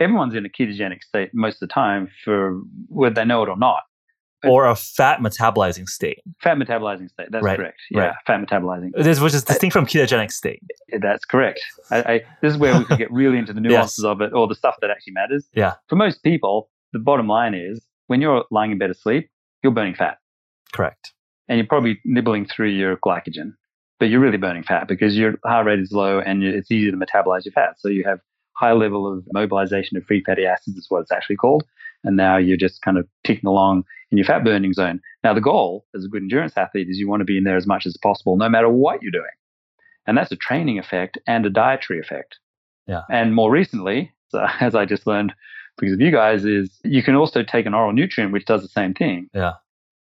Everyone's in a ketogenic state most of the time for whether they know it or not. Or a fat metabolizing state, Fat metabolizing state. That's Right, correct. Yeah, right. fat metabolizing. this, which is uh, distinct from ketogenic state. That's correct. I, I, this is where we could get really into the nuances of it or the stuff that actually matters. Yeah. For most people, the bottom line is when you're lying in bed asleep, you're burning fat Correct. and you're probably nibbling through your glycogen. but you're really burning fat because your heart rate is low and it's easy to metabolize your fat. So you have high level of mobilization of free fatty acids is what it's actually called. And now you're just kind of ticking along in your fat burning zone. Now the goal as a good endurance athlete is you want to be in there as much as possible, no matter what you're doing. And that's a training effect and a dietary effect. Yeah. And more recently, so as I just learned because of you guys, is you can also take an oral nutrient which does the same thing. Yeah.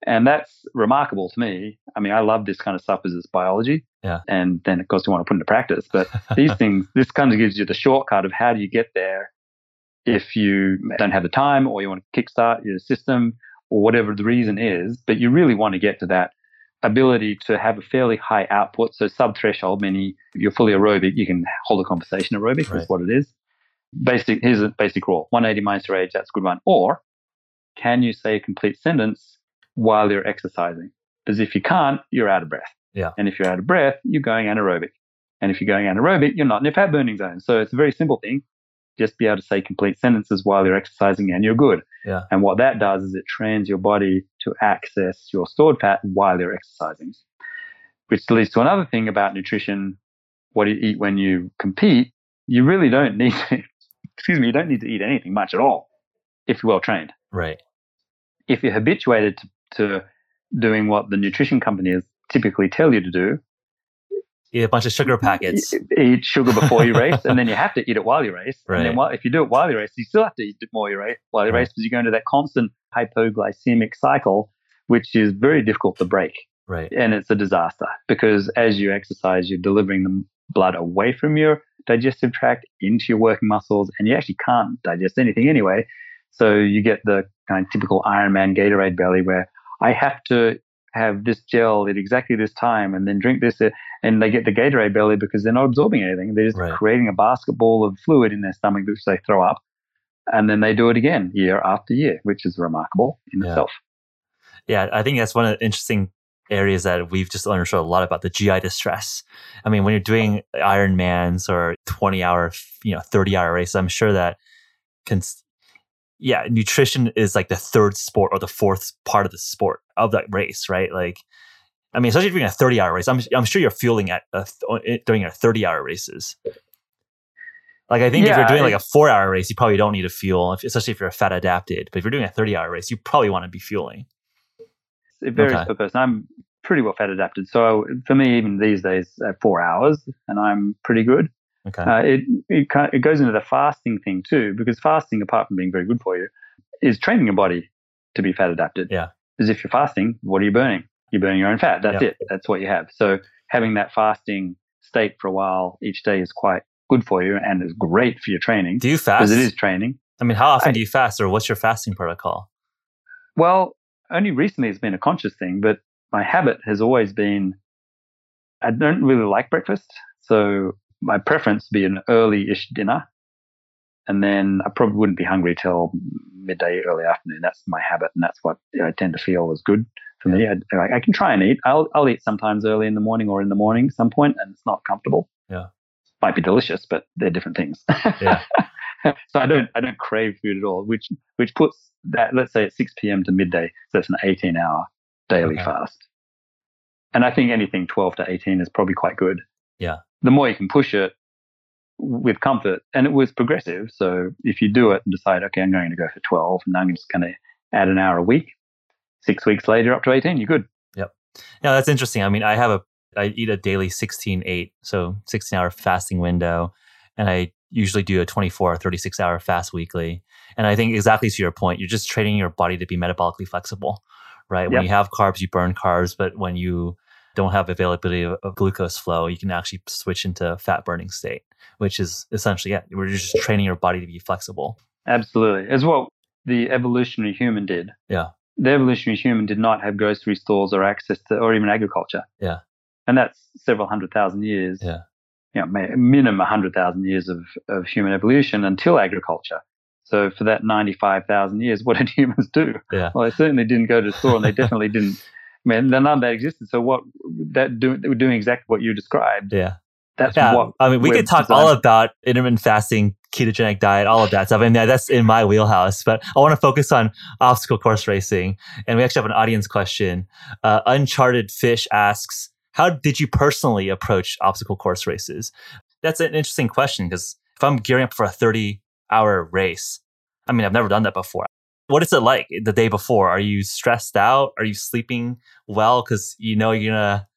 And that's remarkable to me. I mean, I love this kind of stuff because it's biology. Yeah. And then, of course, you want to put into practice. But these things, this kind of gives you the shortcut of how do you get there if you don't have the time or you want to kickstart your system or whatever the reason is. But you really want to get to that ability to have a fairly high output. So sub threshold, meaning if you're fully aerobic, you can hold a conversation aerobic, right. is what it is. Basic, here's a basic rule 180 minus your age, that's a good one. Or can you say a complete sentence while you're exercising? Because if you can't, you're out of breath. Yeah. And if you're out of breath, you're going anaerobic. And if you're going anaerobic, you're not in a fat burning zone. So it's a very simple thing. Just be able to say complete sentences while you're exercising and you're good. Yeah. And what that does is it trains your body to access your stored fat while you're exercising. Which leads to another thing about nutrition. What do you eat when you compete, you really don't need to, excuse me, you don't need to eat anything much at all if you're well trained. Right. If you're habituated to, to doing what the nutrition companies typically tell you to do, eat a bunch of sugar packets. Eat sugar before you race, and then you have to eat it while you race. Right. And then while, if you do it while you race, you still have to eat more you race while you Right. race because you go into that constant hypoglycemic cycle, which is very difficult to break. Right. And it's a disaster because as you exercise, you're delivering the blood away from your digestive tract into your working muscles, and you actually can't digest anything anyway. So you get the kind of typical Ironman Gatorade belly where I have to have this gel at exactly this time and then drink this uh, and they get the Gatorade belly because they're not absorbing anything. They're just Right. creating a basketball of fluid in their stomach which they throw up. And then they do it again year after year, which is remarkable in Yeah. itself. Yeah, I think that's one of the interesting areas that we've just understood a lot about the GI distress. I mean, when you're doing Ironmans or 20 hour, you know, 30 hour races, I'm sure that can, yeah, nutrition is like the third sport or the fourth part of the sport of that race, right? Like, I mean, especially if you're doing a 30 hour race, I'm, I'm sure you're fueling at a eh, during your 30 hour races. Like, I think if you're doing like a four hour race, you probably don't need to fuel, especially if you're fat adapted. But if you're doing a 30 hour race, you probably want to be fueling. It varies Okay. per person. I'm pretty well fat adapted. So for me, even these days, uh, four hours and I'm pretty good. Okay. Uh, it it, kind it goes into the fasting thing too, because fasting, apart from being very good for you, is training your body to be fat adapted. Yeah. Because if you're fasting, what are you burning? You're burning your own fat. That's it. That's what you have. So having that fasting state for a while each day is quite good for you and is great for your training do you fast? because it is training. I mean, how often I- do you fast, or what's your fasting protocol? Well, only recently it's been a conscious thing, but my habit has always been I don't really like breakfast. So my preference would be an early ish dinner. And then I probably wouldn't be hungry till midday, early afternoon. That's my habit. And that's what I tend to feel is good for me. I, I can try and eat. I'll, I'll eat sometimes early in the morning or in the morning at some point, and it's not comfortable. Yeah. Might be delicious, but they're different things. Yeah. so I don't I don't crave food at all, which which puts that let's say at six p.m. to midday, so that's an eighteen hour daily Okay. fast. And I think anything twelve to eighteen is probably quite good. Yeah. The more you can push it with comfort, and it was progressive. So if you do it and decide, okay, I'm going to go for twelve, and I'm just going to add an hour a week. Six weeks later, up to eighteen, you're good. Yep. Yeah, that's interesting. I mean, I have a I eat a daily 16-8, so 16 hour fasting window, and I usually do a 24 or 36 hour fast weekly. And I think exactly to your point, you're just training your body to be metabolically flexible, right? When you have carbs, you burn carbs, but when you don't have availability of, of glucose flow, you can actually switch into fat burning state, which is essentially it. We're just training your body to be flexible. Absolutely. As what the evolutionary human did. Yeah. The evolutionary human did not have grocery stores or access to, or even agriculture. Yeah. And that's several hundred thousand years. Yeah. You know, minimum 100,000 years of, of human evolution until agriculture. So for that 95,000 years, what did humans do? Yeah. Well, they certainly didn't go to the store and they definitely didn't. I mean, none of that existed. So what that do, they were doing exactly what you described. Yeah. That's Yeah, what I mean, we could talk designed- all about intermittent fasting, ketogenic diet, all of that stuff. I mean, that's in my wheelhouse. But I want to focus on obstacle course racing, and we actually have an audience question. Uh, Uncharted Fish asks, How did you personally approach obstacle course races? That's an interesting question because if I'm gearing up for a 30 hour race, I mean, I've never done that before. What is it like the day before? Are you stressed out? Are you sleeping well because you know you're going to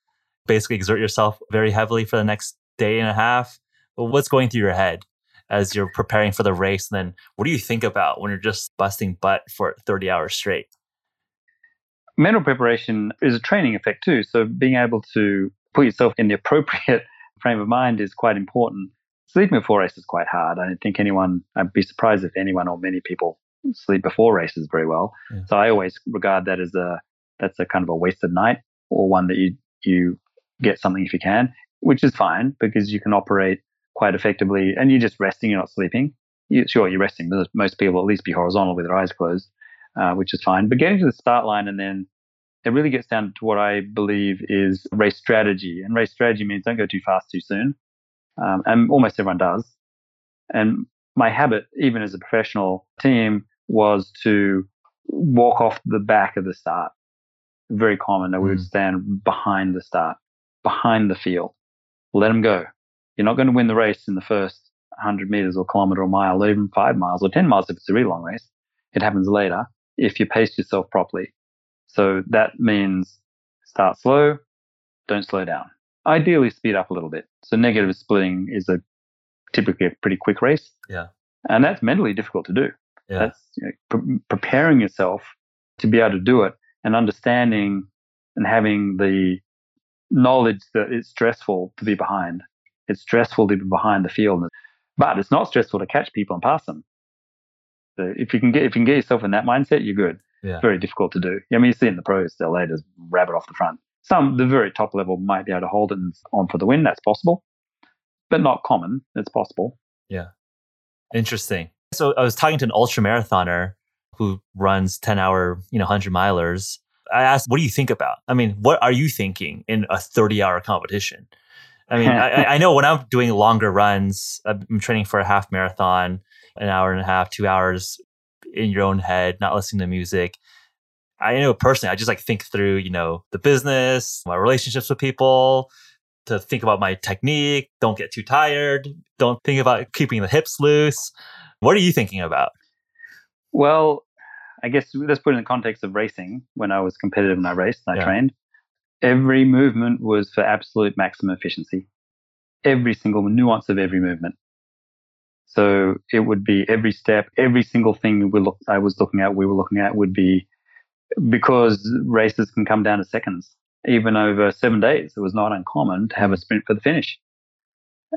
basically exert yourself very heavily for the next day and a half? What's going through your head as you're preparing for the race? And then what do you think about when you're just busting butt for 30 hours straight? Mental preparation is a training effect too. So being able to put yourself in the appropriate frame of mind is quite important. Sleeping before race is quite hard. I don't think anyone, I'd be surprised if anyone or many people sleep before races very well. Yeah. So I always regard that as a, that's a kind of a wasted night or one that you, you get something if you can, which is fine because you can operate quite effectively and you're just resting, you're not sleeping. You, sure, you're resting. Most people at least be horizontal with their eyes closed, uh, which is fine. But getting to the start line and then it really gets down to what I believe is race strategy. And race strategy means don't go too fast too soon. Um, and almost everyone does. And my habit, even as a professional team, was to walk off the back of the start. Very common that we would hmm. stand behind the start, behind the field. Let them go. You're not going to win the race in the first 100 meters or kilometer or mile, or even five miles or 10 miles if it's a really long race. It happens later if you pace yourself properly. So that means start slow, don't slow down. Ideally, speed up a little bit. So negative splitting is a typically a pretty quick race. Yeah. And that's mentally difficult to do. Yeah. That's you know, pre- preparing yourself to be able to do it and understanding and having the knowledge that it's stressful to be behind. It's stressful to be behind the field, but it's not stressful to catch people and pass them. So if you can get if you can get yourself in that mindset, you're good. Yeah. Very difficult to do. I mean, you see in the pros, they'll lay just rabbit off the front. Some, the very top level might be able to hold it on for the win. That's possible, but not common. It's possible. Yeah. Interesting. So I was talking to an ultra marathoner who runs 10 hour, you know, 100 milers. I asked, what do you think about? I mean, what are you thinking in a 30 hour competition? I mean, I, I, know when I'm doing longer runs, I'm training for a half marathon, an hour and a half, two hours in your own head, not listening to music. I know personally, I just like think through, you know, the business, my relationships with people, to think about my technique, don't get too tired, don't think about keeping the hips loose. What are you thinking about? Well, I guess let's put it in the context of racing. When I was competitive and I raced and I yeah. trained, every movement was for absolute maximum efficiency. Every single nuance of every movement. So it would be every step, every single thing we look, I was looking at, we were looking at would be because races can come down to seconds. Even over seven days, it was not uncommon to have a sprint for the finish.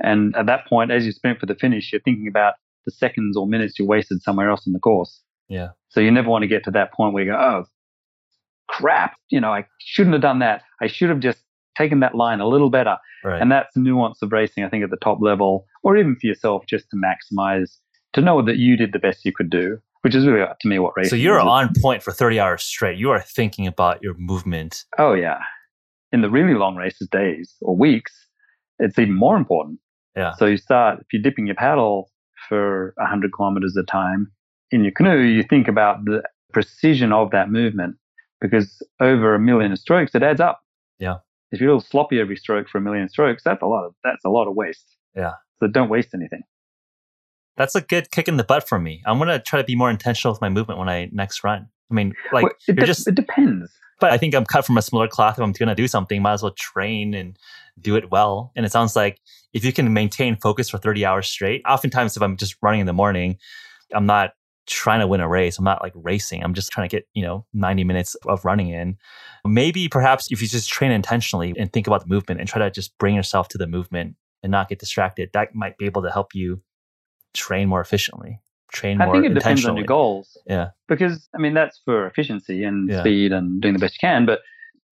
And at that point, as you sprint for the finish, you're thinking about the seconds or minutes you wasted somewhere else in the course. Yeah. So you never want to get to that point where you go, oh, crap, you know, I shouldn't have done that. I should have just taken that line a little better. Right. And that's the nuance of racing, I think, at the top level, or even for yourself, just to maximize, to know that you did the best you could do, which is really up to me what racing So you're is. on point for 30 hours straight. You are thinking about your movement. Oh, yeah. In the really long races, days or weeks, it's even more important. Yeah. So you start, if you're dipping your paddle for 100 kilometers a time in your canoe, you think about the precision of that movement because over a million strokes, it adds up. Yeah. If you're a little sloppy every stroke for a million strokes, that's a lot of that's a lot of waste. Yeah. So don't waste anything. That's a good kick in the butt for me. I'm gonna try to be more intentional with my movement when I next run. I mean, like well, it, de- just it depends. But I think I'm cut from a smaller cloth. If I'm gonna do something, might as well train and do it well. And it sounds like if you can maintain focus for 30 hours straight, oftentimes if I'm just running in the morning, I'm not trying to win a race. I'm not like racing. I'm just trying to get, you know, 90 minutes of running in. Maybe perhaps if you just train intentionally and think about the movement and try to just bring yourself to the movement and not get distracted, that might be able to help you train more efficiently. Train more. I think it depends on your goals. Yeah. Because I mean that's for efficiency and yeah. speed and doing the best you can, but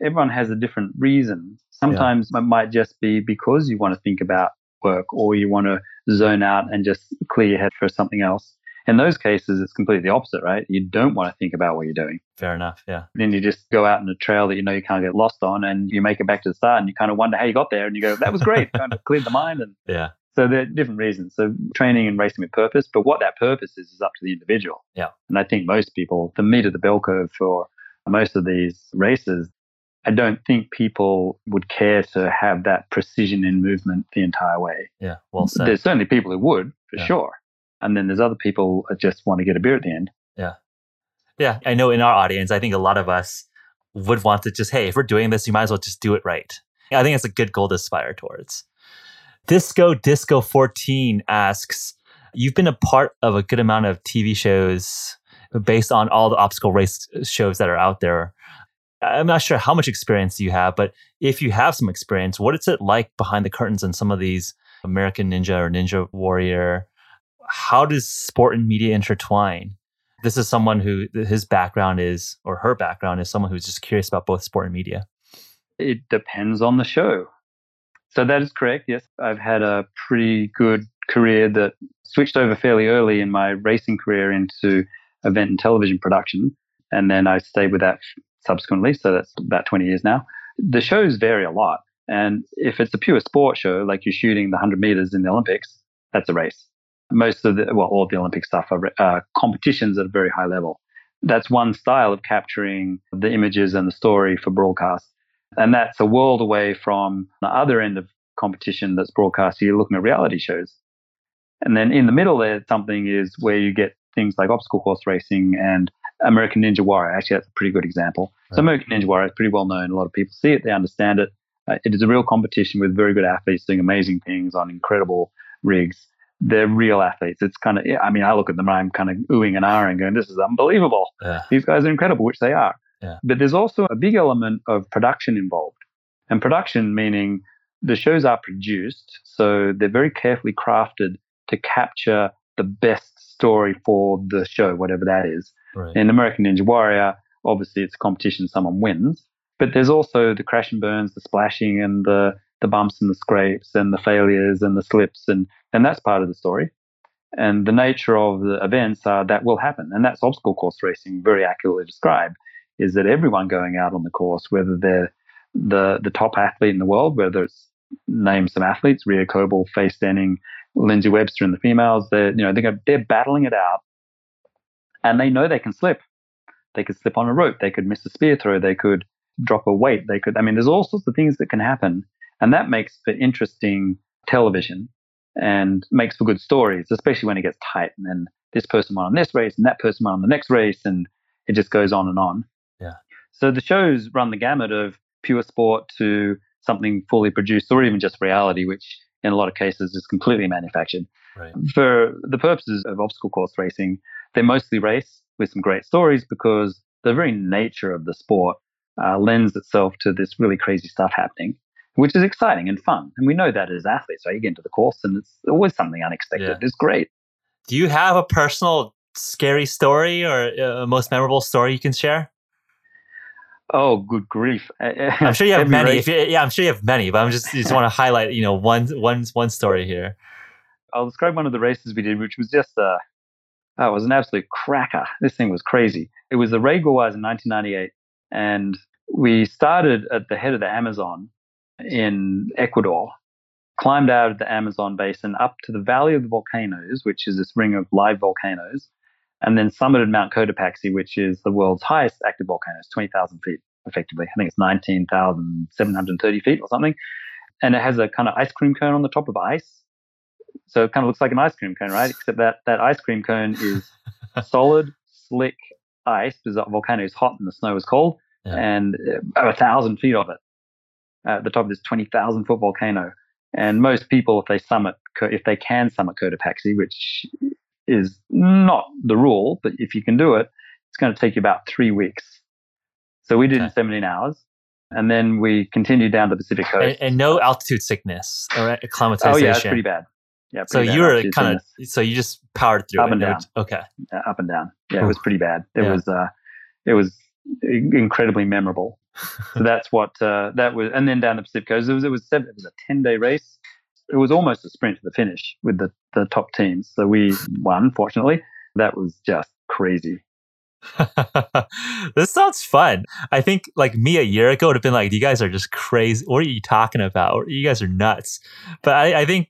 everyone has a different reason. Sometimes yeah. it might just be because you want to think about work or you want to zone out and just clear your head for something else. In those cases, it's completely the opposite, right? You don't want to think about what you're doing. Fair enough. Yeah. Then you just go out in a trail that you know you can't get lost on and you make it back to the start and you kind of wonder how you got there and you go, that was great. kind of cleared the mind. And yeah. So there are different reasons. So training and racing with purpose, but what that purpose is is up to the individual. Yeah. And I think most people, the meat of the bell curve for most of these races, I don't think people would care to have that precision in movement the entire way. Yeah, well said. There's certainly people who would, for Yeah. sure. And then there's other people that just want to get a beer at the end. Yeah, Yeah. I know in our audience, I think a lot of us would want to just, hey, if we're doing this, you might as well just do it right. I think it's a good goal to aspire towards. Disco Disco 14 asks, you've been a part of a good amount of TV shows based on all the obstacle race shows that are out there. I'm not sure how much experience you have, but if you have some experience, what is it like behind the curtains in some of these American Ninja or Ninja Warrior? How does sport and media intertwine? This is someone who his background is, or her background is someone who's just curious about both sport and media. It depends on the show. So that is correct. Yes, I've had a pretty good career that switched over fairly early in my racing career into event and television production. And then I stayed with that subsequently. So that's about 20 years now. The shows vary a lot. And if it's a pure sport show, like you're shooting the 100 meters in the Olympics, that's a race. Most of the, well, all of the Olympic stuff are uh, competitions at a very high level. That's one style of capturing the images and the story for broadcast. And that's a world away from the other end of competition that's broadcast. You're looking at reality shows. And then in the middle there, something is where you get things like obstacle course racing and American Ninja Warrior. Actually, that's a pretty good example. So American Ninja Warrior is pretty well known. A lot of people see it, they understand it. Uh, it is a real competition with very good athletes doing amazing things on incredible rigs. They're real athletes. It's kind of, I mean, I look at them, I'm kind of oohing and ahhing, going, this is unbelievable. Yeah. These guys are incredible, which they are. Yeah. But there's also a big element of production involved. And production meaning the shows are produced, so they're very carefully crafted to capture the best story for the show, whatever that is. Right. In American Ninja Warrior, obviously it's a competition, someone wins. But there's also the crash and burns, the splashing and the, the bumps and the scrapes and the failures and the slips and, and that's part of the story. And the nature of the events are that will happen. And that's obstacle course racing very accurately described, is that everyone going out on the course, whether they're the the top athlete in the world, whether it's name some athletes, Rea Kolbl, Faye Stenning, Lindsay Webster and the females, they're you know, they're they're battling it out and they know they can slip. They could slip on a rope, they could miss a spear throw, they could drop a weight, they could I mean there's all sorts of things that can happen. And that makes for interesting television and makes for good stories, especially when it gets tight and then this person won on this race and that person won on the next race and it just goes on and on. Yeah. So the shows run the gamut of pure sport to something fully produced or even just reality, which in a lot of cases is completely manufactured. Right. For the purposes of obstacle course racing, they mostly race with some great stories because the very nature of the sport uh, lends itself to this really crazy stuff happening, which is exciting and fun. And we know that as athletes, right? You get into the course and it's always something unexpected. Yeah. It's great. Do you have a personal scary story or uh, a most memorable story you can share? Oh, good grief! I'm sure you have many. If you, yeah, I'm sure you have many, but I'm just just want to highlight, you know, one one one story here. I'll describe one of the races we did, which was just a, oh, it was an absolute cracker. This thing was crazy. It was the Raid Gauloises in 1998, and we started at the head of the Amazon in Ecuador, climbed out of the Amazon basin up to the Valley of the Volcanoes, which is this ring of live volcanoes, and then summited Mount Cotopaxi, which is the world's highest active volcano. It's 20,000 feet, effectively. I think it's 19,730 feet or something. And it has a kind of ice cream cone on the top of ice. So it kind of looks like an ice cream cone, right? Except that that ice cream cone is solid, slick ice because the volcano is hot and the snow is cold, Yeah. and uh, a thousand feet of it at the top of this 20,000 foot volcano. And most people, if they summit, if they can summit Cotopaxi, which is not the rule, but if you can do it, it's going to take you about three weeks. So we did it in Okay. 17 hours. And then we continued down the Pacific coast. And, and no altitude sickness or acclimatization. oh, yeah, it's pretty bad. Yeah, So bad you were kind of so you just powered through Up it. and down. Okay. uh, up and down. Yeah, it was pretty bad. It Yeah. was uh, it was incredibly memorable. So that's what uh, that was. And then down the Pacific coast, it was it was seven, it was a ten day race. It was almost a sprint to the finish with the the top teams. So we won. Fortunately, that was just crazy. this sounds fun. I think like me a year ago would have been like, you guys are just crazy. What are you talking about? You guys are nuts. But I, I think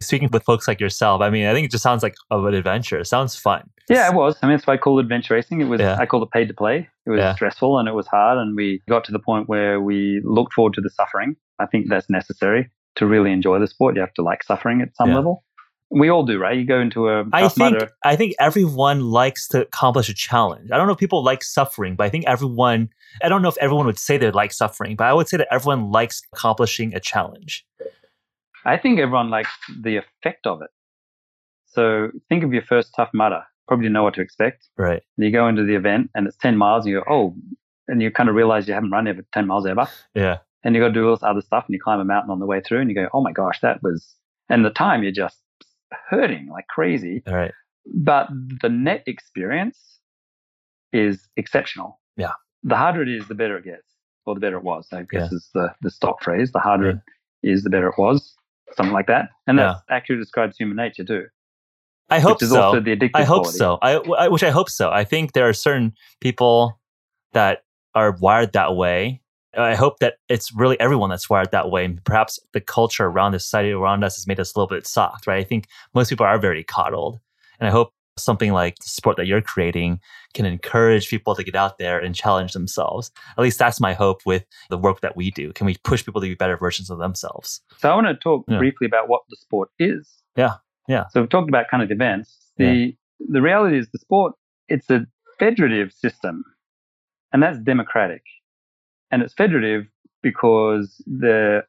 speaking with folks like yourself, I mean, I think it just sounds like of an adventure. It sounds fun. Yeah, it was. I mean, that's why I call adventure racing. It was, Yeah. I called it paid to play. It was Yeah. stressful and it was hard. And we got to the point where we looked forward to the suffering. I think that's necessary to really enjoy the sport. You have to like suffering at some Yeah. level. We all do, right? You go into a I think. I think everyone likes to accomplish a challenge. I don't know if people like suffering, but I think everyone I don't know if everyone would say they like suffering, but I would say that everyone likes accomplishing a challenge. I think everyone likes the effect of it. So think of your first tough mudder. Probably know what to expect. Right. And you go into the event and it's 10 miles and you go, oh, and you kind of realize you haven't run ever 10 miles ever. Yeah. And you got to do all this other stuff and you climb a mountain on the way through and you go, oh my gosh, that was, and the time you're just hurting like crazy. All right. But the net experience is exceptional. Yeah. The harder it is, the better it gets, or the better it was. I guess Yeah. is the, the stock phrase. The harder it is, the better it was. Something like that. And that actually describes human nature too. I hope which is so. also the addictive I hope quality. so. I, I which I hope so. I think there are certain people that are wired that way. I hope that it's really everyone that's wired that way. And perhaps the culture around the society around us has made us a little bit soft, right? I think most people are very coddled. And I hope something like the sport that you're creating can encourage people to get out there and challenge themselves. At least that's my hope with the work that we do. Can we push people to be better versions of themselves? So I want to talk Yeah. briefly about what the sport is. Yeah, yeah. So we've talked about kind of events. The the reality is the sport it's a federative system, and that's democratic, and it's federative because the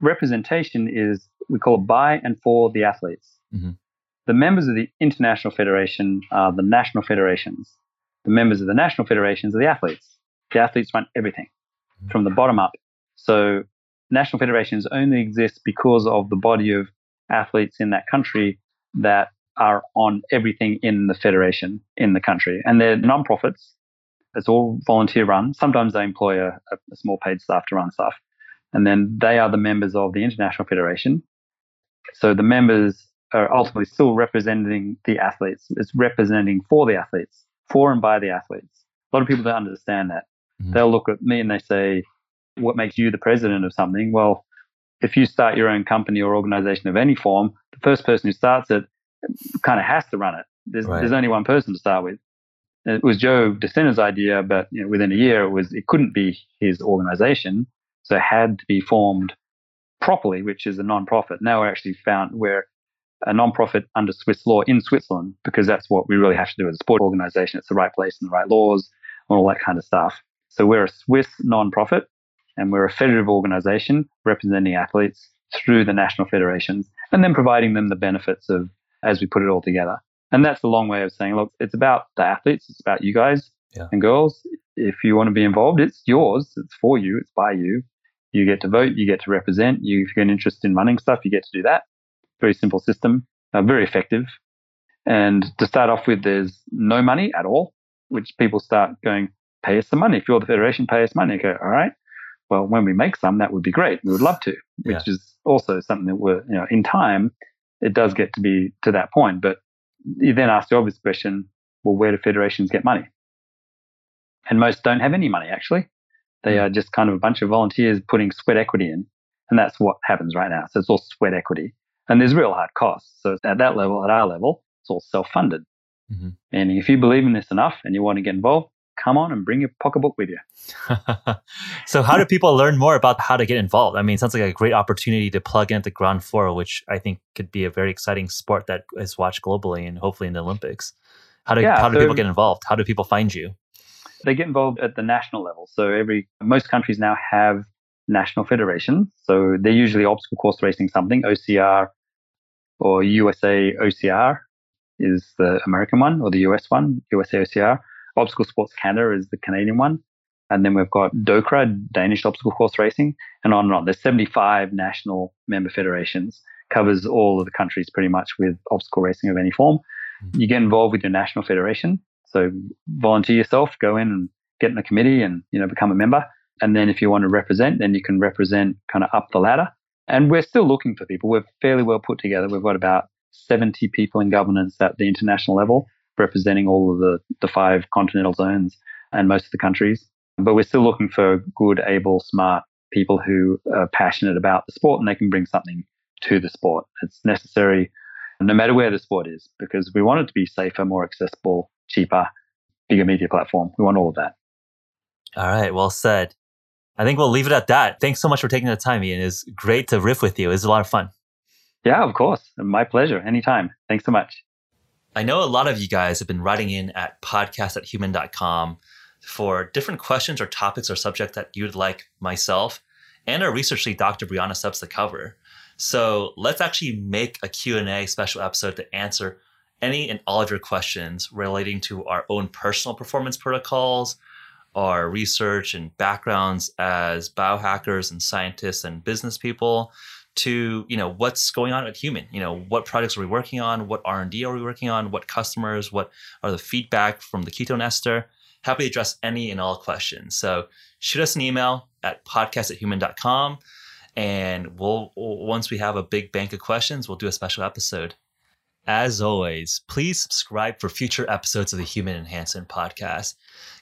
representation is we call it by and for the athletes. Mhm. The members of the international federation are the national federations. The members of the national federations are the athletes. The athletes run everything from the bottom up. So national federations only exist because of the body of athletes in that country that are on everything in the federation in the country. And they're non-profits. It's all volunteer run. Sometimes they employ a, a small paid staff to run stuff. And then they are the members of the International Federation. So the members are ultimately still representing the athletes. It's representing for the athletes, for and by the athletes. A lot of people don't understand that. Mhm. They'll look at me and they say, What makes you the president of something? Well, if you start your own company or organization of any form, the first person who starts it kind of has to run it. There's, Right. there's only one person to start with. It was Joe DeSena's idea, but you know, within a year, it was it couldn't be his organization, so it had to be formed properly, which is a non-profit. Now we're actually found we're a non-profit under Swiss law in Switzerland because that's what we really have to do as a sport organization. It's the right place and the right laws and all that kind of stuff. So we're a Swiss non-profit and we're a federative organization representing athletes through the national federations and then providing them the benefits of as we put it all together. And that's a long way of saying, look, it's about the athletes, it's about you guys Yeah. and girls. If you want to be involved, it's yours, it's for you, it's by you. You get to vote, you get to represent. You, if you get an interest in running stuff, you get to do that. Very simple system, uh, very effective. And to start off with, there's no money at all, which people start going, pay us some money. If you're the federation, pay us money. Go, all right. Well, when we make some, that would be great. We would love to, which is also something that we're, you know, in time, it does get to be to that point. But you then ask the obvious question, well, where do federations get money? And most don't have any money, actually. They are just kind of a bunch of volunteers putting sweat equity in. And that's what happens right now. So it's all sweat equity. And there's real hard costs. So at that level, at our level, it's all self funded. Mhm. And if you believe in this enough and you want to get involved, come on and bring your pocketbook with you. so how do people learn more about how to get involved? I mean, it sounds like a great opportunity to plug in at the ground floor, which I think could be a very exciting sport that is watched globally and hopefully in the Olympics. How do Yeah, how do so- people get involved? How do people find you? They get involved at the national level. So every most countries now have national federations. So they're usually obstacle course racing something, OCR or USA OCR is the American one or the US one, USA OCR. Obstacle Sports Canada is the Canadian one. And then we've got DOCRA, Danish Obstacle Course Racing, and on and on. There's 75 national member federations, covers all of the countries pretty much with obstacle racing of any form. Mm-hmm. You get involved with your national federation. So volunteer yourself, go in and get in a committee and, you know, become a member. And then if you want to represent, then you can represent kind of up the ladder. And we're still looking for people. We're fairly well put together. We've got about 70 people in governance at the international level, representing all of the, the five continental zones and most of the countries. But we're still looking for good, able, smart people who are passionate about the sport and they can bring something to the sport. It's necessary no matter where the sport is because we want it to be safer, more accessible, cheaper, bigger media platform. We want all of that. All right. Well said. I think we'll leave it at that. Thanks so much for taking the time, Ian. It's great to riff with you. It was a lot of fun. Yeah, of course. My pleasure. Anytime. Thanks so much. I know a lot of you guys have been writing in at podcast at hvmn.com for different questions or topics or subject that you'd like myself and our research lead, Dr. Brianna Stubbs, to cover. So let's actually make a Q&A special episode to answer any and all of your questions relating to our own personal performance protocols, our research and backgrounds as biohackers and scientists and business people to you know what's going on at HVMN? You know what projects are we working on? What r&d are we working on? What customers? What are the feedback from the keto ester happy to address any and all questions. So shoot us an email at podcast at hvmn.com and we'll once we have a big bank of questions we'll do a special episode as always, please subscribe for future episodes of the Human Enhancement Podcast.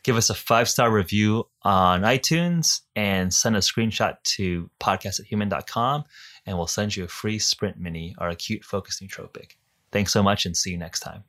Give us a five star review on iTunes and send a screenshot to podcast at hvmn.com, and we'll send you a free Sprint Mini, our acute focus nootropic. Thanks so much, and see you next time.